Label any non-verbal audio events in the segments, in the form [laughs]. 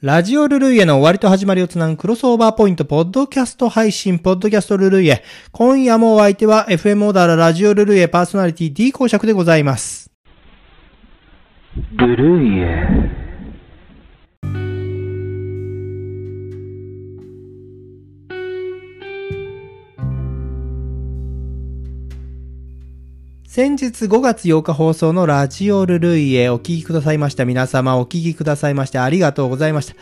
ラジオルルイエの終わりと始まりをつなぐクロスオーバーポイント、ポッドキャスト配信、ポッドキャストルルイエ。今夜もお相手は FM オーダーラジオルルイエパーソナリティ D 公爵でございます。ルルイエ先日5月8日放送のラジオルルイへお聞きくださいました皆様お聞きくださいましてありがとうございました。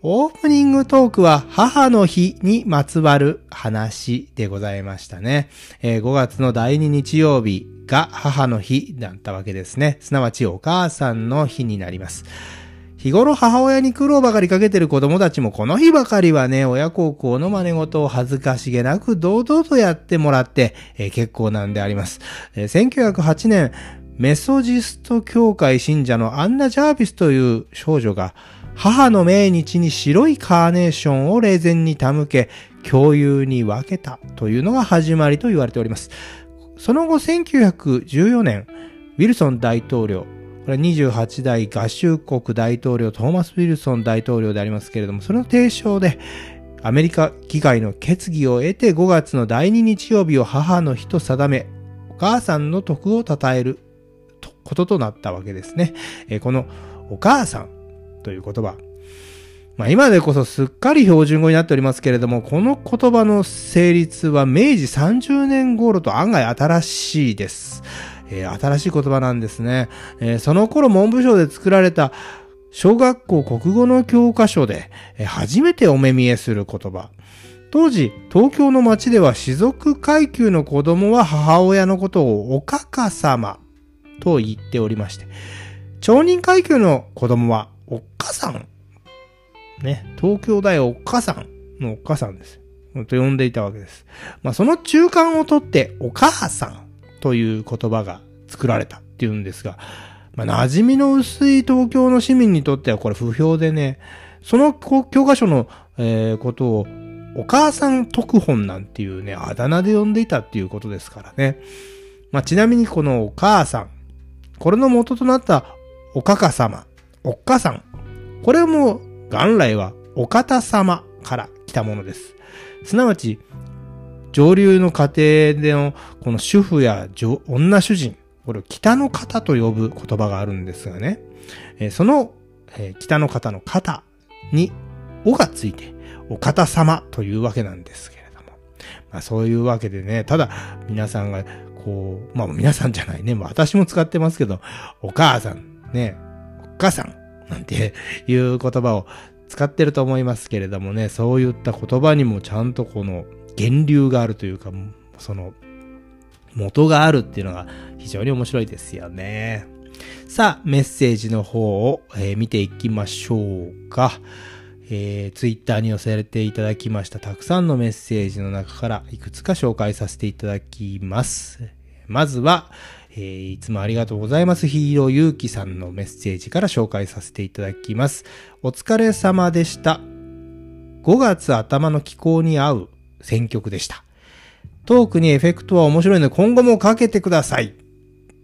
オープニングトークは母の日にまつわる話でございましたね。えー5月の第2日曜日が母の日だったわけですね。すなわちお母さんの日になります。日頃母親に苦労ばかりかけてる子供たちもこの日ばかりはね、親孝行の真似事を恥ずかしげなく堂々とやってもらって、えー結構なんであります。えー1908年、メソジスト教会信者のアンナ・ジャービスという少女が、母の命日に白いカーネーションを霊前に手向け、共有に分けたというのが始まりと言われております。その後1914年、ウィルソン大統領、これは28代合衆国大統領トーマス・ウィルソン大統領でありますけれども、その提唱で、アメリカ議会の決議を得て5月の第2日曜日を母の日と定め、お母さんの徳を称えることとなったわけですね。えこのお母さんという言葉。まあ今でこそすっかり標準語になっておりますけれども、この言葉の成立は明治30年頃と案外新しいです。えー新しい言葉なんですね。えーその頃文部省で作られた小学校国語の教科書で、えー初めてお目見えする言葉。当時、東京の町では士族階級の子供は母親のことをおかか様と言っておりまして、町人階級の子供はおっかさん。ね、東京大おっかさんのおっかさんです。と呼んでいたわけです。まあ、その中間をとってお母さんという言葉が作られたっていうんですが、まあ、馴染みの薄い東京の市民にとってはこれ不評でね、その教科書の、えーことをお母さん特本なんていうね、あだ名で呼んでいたっていうことですからね。まあ、ちなみにこのお母さん、これの元となったおかか様、おっかさん、これも元来はお方様から来たものです。すなわち、上流の家庭でのこの主婦や女主人、これを北の方と呼ぶ言葉があるんですがね、えーその、えー北の方の方に、おがついて、お方様というわけなんですけれども。まあそういうわけでね、ただ皆さんが、こう、まあ皆さんじゃないね、も私も使ってますけど、お母さん、ね、お母さん、なんていう言葉を使ってると思いますけれどもね、そういった言葉にもちゃんとこの源流があるというか、その元があるっていうのが非常に面白いですよね。さあ、メッセージの方を、えー見ていきましょうか。えー、ツイッターに寄せられていただきましたたくさんのメッセージの中からいくつか紹介させていただきます。まずは、えーいつもありがとうございます。ヒーローゆうきさんのメッセージから紹介させていただきます。お疲れ様でした。5月頭の気候に合う選曲でした。トークにエフェクトは面白いので今後もかけてください。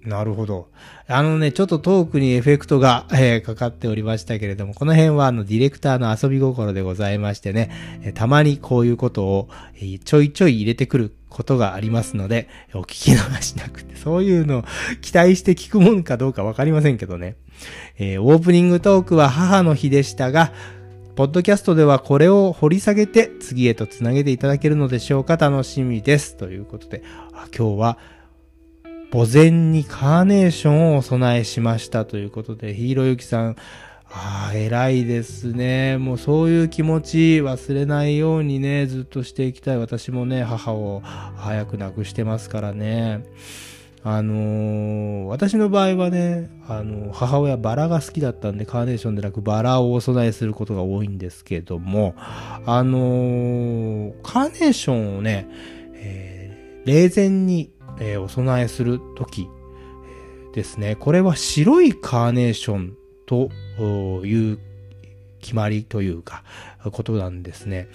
なるほど。あのね、ちょっとトークにエフェクトが、えーかかっておりましたけれども、この辺はあのディレクターの遊び心でございましてね、えーたまにこういうことを、えーちょいちょい入れてくることがありますので、お聞き逃しなくて、そういうのを期待して聞くもんかどうかわかりませんけどね。えーオープニングトークは母の日でしたが、ポッドキャストではこれを掘り下げて次へとつなげていただけるのでしょうか楽しみです。ということで、今日は墓前にカーネーションをお供えしましたということで、ヒーローゆきさん、ああ、偉いですね。もうそういう気持ち忘れないようにね、ずっとしていきたい。私もね、母を早く亡くしてますからね。あのー私の場合はね、あの母親バラが好きだったんで、カーネーションでなくバラをお供えすることが多いんですけども、あのーカーネーションをね、えー霊前に、えーお供えするとき、ですね、これは白いカーネーションという決まりというか、ことなんですね。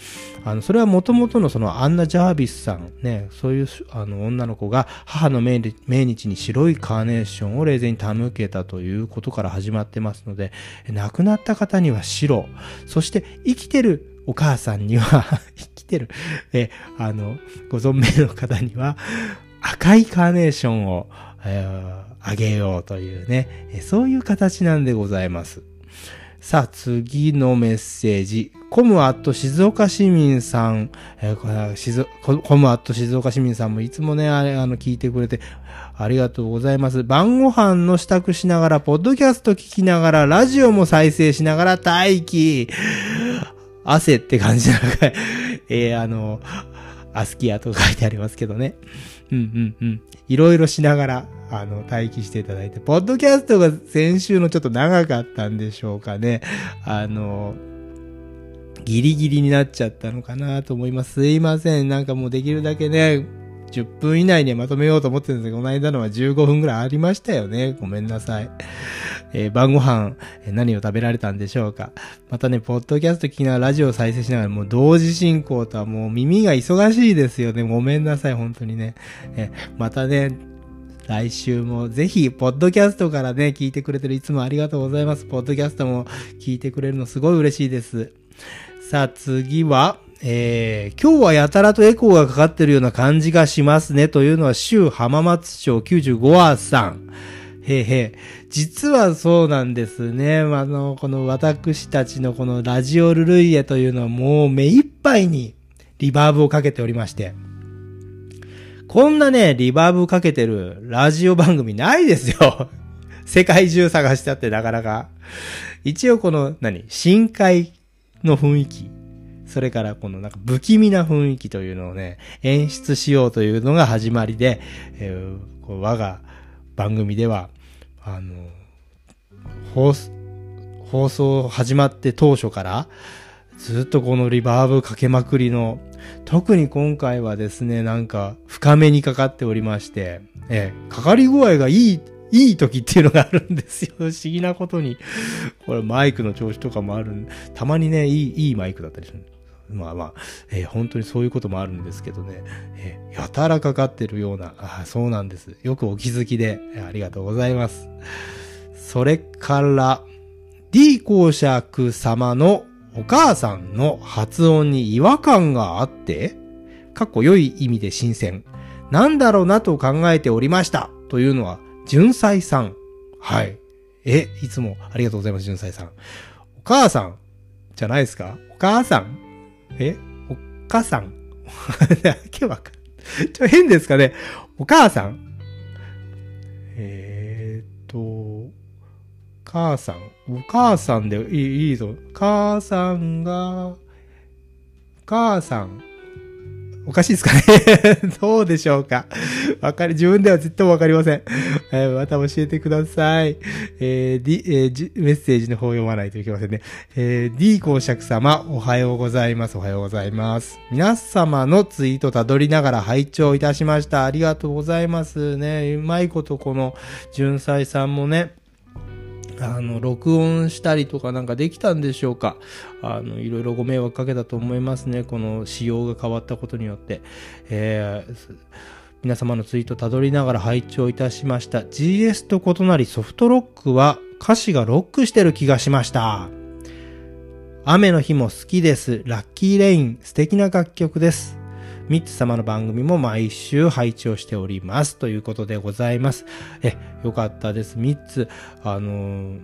あの、それはもともとのそのアンナ・ジャービスさん、ね、そういうあの女の子が母の命日に白いカーネーションを霊前に手向けたということから始まってますので、亡くなった方には白、そして生きてるお母さんには [laughs] 生きてる、え、あの、ご存命の方には赤いカーネーションを、えー、あげようというね、そういう形なんでございます。さあ、次のメッセージ。コムアット静岡市民さん、えー、コムアット静岡市民さんもいつもね、あれ、あの、聞いてくれて、ありがとうございます。晩ご飯の支度しながら、ポッドキャスト聞きながら、ラジオも再生しながら待機。汗って感じなのか、えー、あの、アスキアと書いてありますけどね。うんうんうん。いろいろしながら、あの、待機していただいて、ポッドキャストが先週のちょっと長かったんでしょうかね。あの、ギリギリになっちゃったのかなと思います。すいません。なんかもうできるだけね、10分以内にまとめようと思ってるんですけど、この間のは15分ぐらいありましたよね。ごめんなさい。えー、晩ご飯、え、何を食べられたんでしょうか。またね、ポッドキャスト聞きながらラジオを再生しながら、もう同時進行とはもう耳が忙しいですよね。ごめんなさい、本当にね。えー、またね、来週もぜひ、ポッドキャストからね、聞いてくれてるいつもありがとうございます。ポッドキャストも聞いてくれるのすごい嬉しいです。さあ、次は、えー、今日はやたらとエコーがかかってるような感じがしますね。というのは、州浜松町95話さん。へへ。実はそうなんですね。あの、この私たちのこのラジオルルイエというのはもう目いっぱいにリバーブをかけておりまして。こんなね、リバーブかけてるラジオ番組ないですよ。[laughs] 世界中探してあってなかなか。一応この、何？深海の雰囲気。それからこのなんか不気味な雰囲気というのをね、演出しようというのが始まりで、えー、我が番組では、あの、放放送始まって当初から、ずっとこのリバーブかけまくりの、特に今回はですね、なんか深めにかかっておりまして、えかかり具合がいい、いい時っていうのがあるんですよ。不思議なことに。これマイクの調子とかもあるんでたまにね、いい、いいマイクだったりする。まあまあ、えー、本当にそういうこともあるんですけどね、えー、やたらかかってるような、あそうなんです。よくお気づきで、ありがとうございます。それから、D 公爵様のお母さんの発音に違和感があって、かっこ良い意味で新鮮。なんだろうなと考えておりました。というのは、純才さん。はい。え、いつもありがとうございます、純才さん。お母さん？じゃないですか？お母さん？え？お母さん？[laughs] だけわか。ちょ、変ですかね？お母さん？えー、っと、母さん。お母さんでいいいいぞ。母さんが、母さん。おかしいですかね [laughs] どうでしょうかわかり、自分では絶対わかりません。えー、また教えてください。えー、D、えー、メッセージの方読まないといけませんね。えー、D 公爵様、おはようございます。おはようございます。皆様のツイートたどりながら拝聴いたしました。ありがとうございますね。うまいことこの、純才さんもね、あの、録音したりとかなんかできたんでしょうか。あの、いろいろご迷惑かけたと思いますね。この仕様が変わったことによって。えー、皆様のツイートたどりながら拝聴いたしました。GS と異なりソフトロックは歌詞がロックしてる気がしました。雨の日も好きです。ラッキーレイン素敵な楽曲です。ミッツ様の番組も毎週配置をしております。ということでございます。え、よかったです。ミッツ、あのー、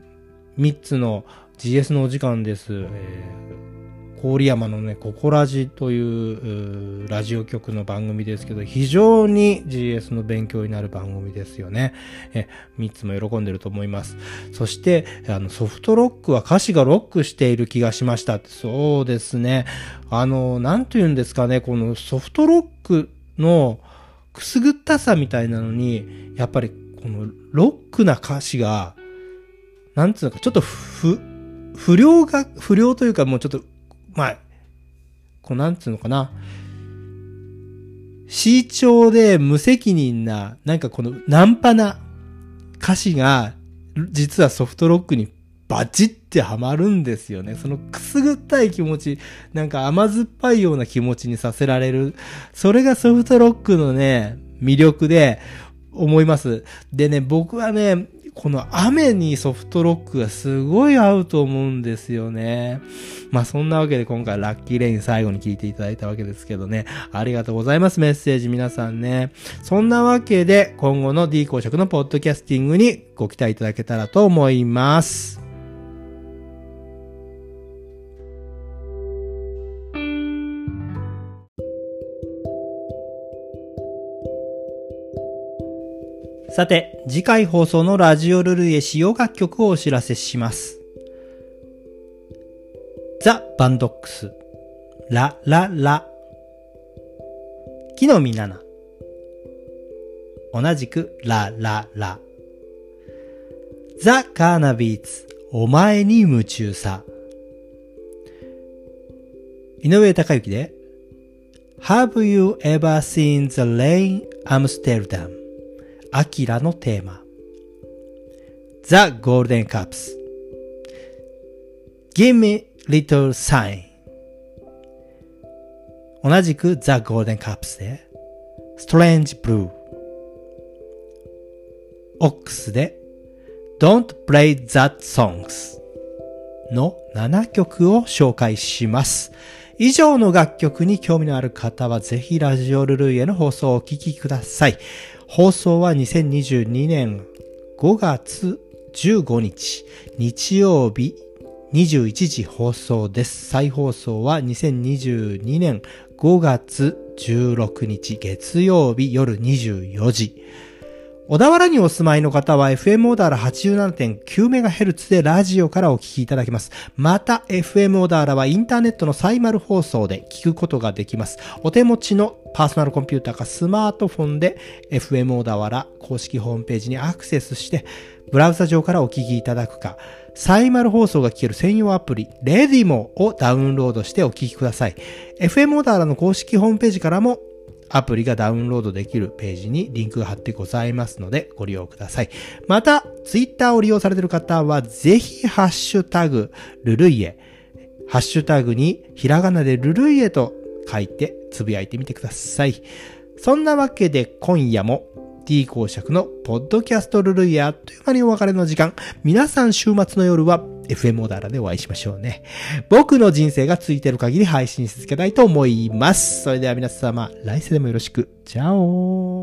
ミッツの GS のお時間です。えー郡山のね、ココラジというラジオ局の番組ですけど、非常に GS の勉強になる番組ですよね。え、3つも喜んでると思います。そして、あの、ソフトロックは歌詞がロックしている気がしました。そうですね。あの、なんと言うんですかね、このソフトロックのくすぐったさみたいなのに、やっぱりこのロックな歌詞が、なんつうのか、ちょっと不、不良が、不良というかもうちょっとまあ、こうなんつうのかな。市長で無責任な、なんかこのナンパな歌詞が、実はソフトロックにバチってハマるんですよね。そのくすぐったい気持ち、なんか甘酸っぱいような気持ちにさせられる。それがソフトロックのね、魅力で思います。でね、僕はね、この雨にソフトロックがすごい合うと思うんですよね。まあそんなわけで今回ラッキーレイン最後に聞いていただいたわけですけどね。ありがとうございます。メッセージ皆さんね。そんなわけで今後の D 公職のポッドキャスティングにご期待いただけたらと思います。さて、次回放送のラジオルルイエ使用楽曲をお知らせします。ザ・バンドックス、ラ・ラ・ラ、木の実七、同じくラ・ラ・ラ、ザ・カーナビーツ、お前に夢中さ、井上隆之で Have you ever seen the rain Amsterdam? アキラのテーマ。The Golden Cups Give me little sign 同じく The Golden Cups で Strange Blue オックスで Don't Play That Songs の7曲を紹介します。以上の楽曲に興味のある方はぜひラジオルルイへの放送をお聴きください。放送は2022年5月15日、日曜日21時放送です。再放送は2022年5月16日月曜日夜24時。小田原にお住まいの方は FM オーダーラ 87.9MHz でラジオからお聞きいただけます。また FM オーダーラはインターネットのサイマル放送で聞くことができます。お手持ちのパーソナルコンピューターかスマートフォンで FM オーダーラ公式ホームページにアクセスしてブラウザ上からお聞きいただくか、サイマル放送が聞ける専用アプリ、レディモをダウンロードしてお聞きください。FM オーダーラの公式ホームページからもアプリがダウンロードできるページにリンクが貼ってございますのでご利用ください。また、ツイッターを利用されている方は、ぜひハッシュタグ、ルルイエ、ハッシュタグにひらがなでルルイエと書いてつぶやいてみてください。そんなわけで今夜も D 公爵のポッドキャストルルイヤーという間にお別れの時間。皆さん週末の夜は FM オダーラでお会いしましょうね。僕の人生がついてる限り配信し続けたいと思います。それでは皆様、来世でもよろしく。じゃあおー。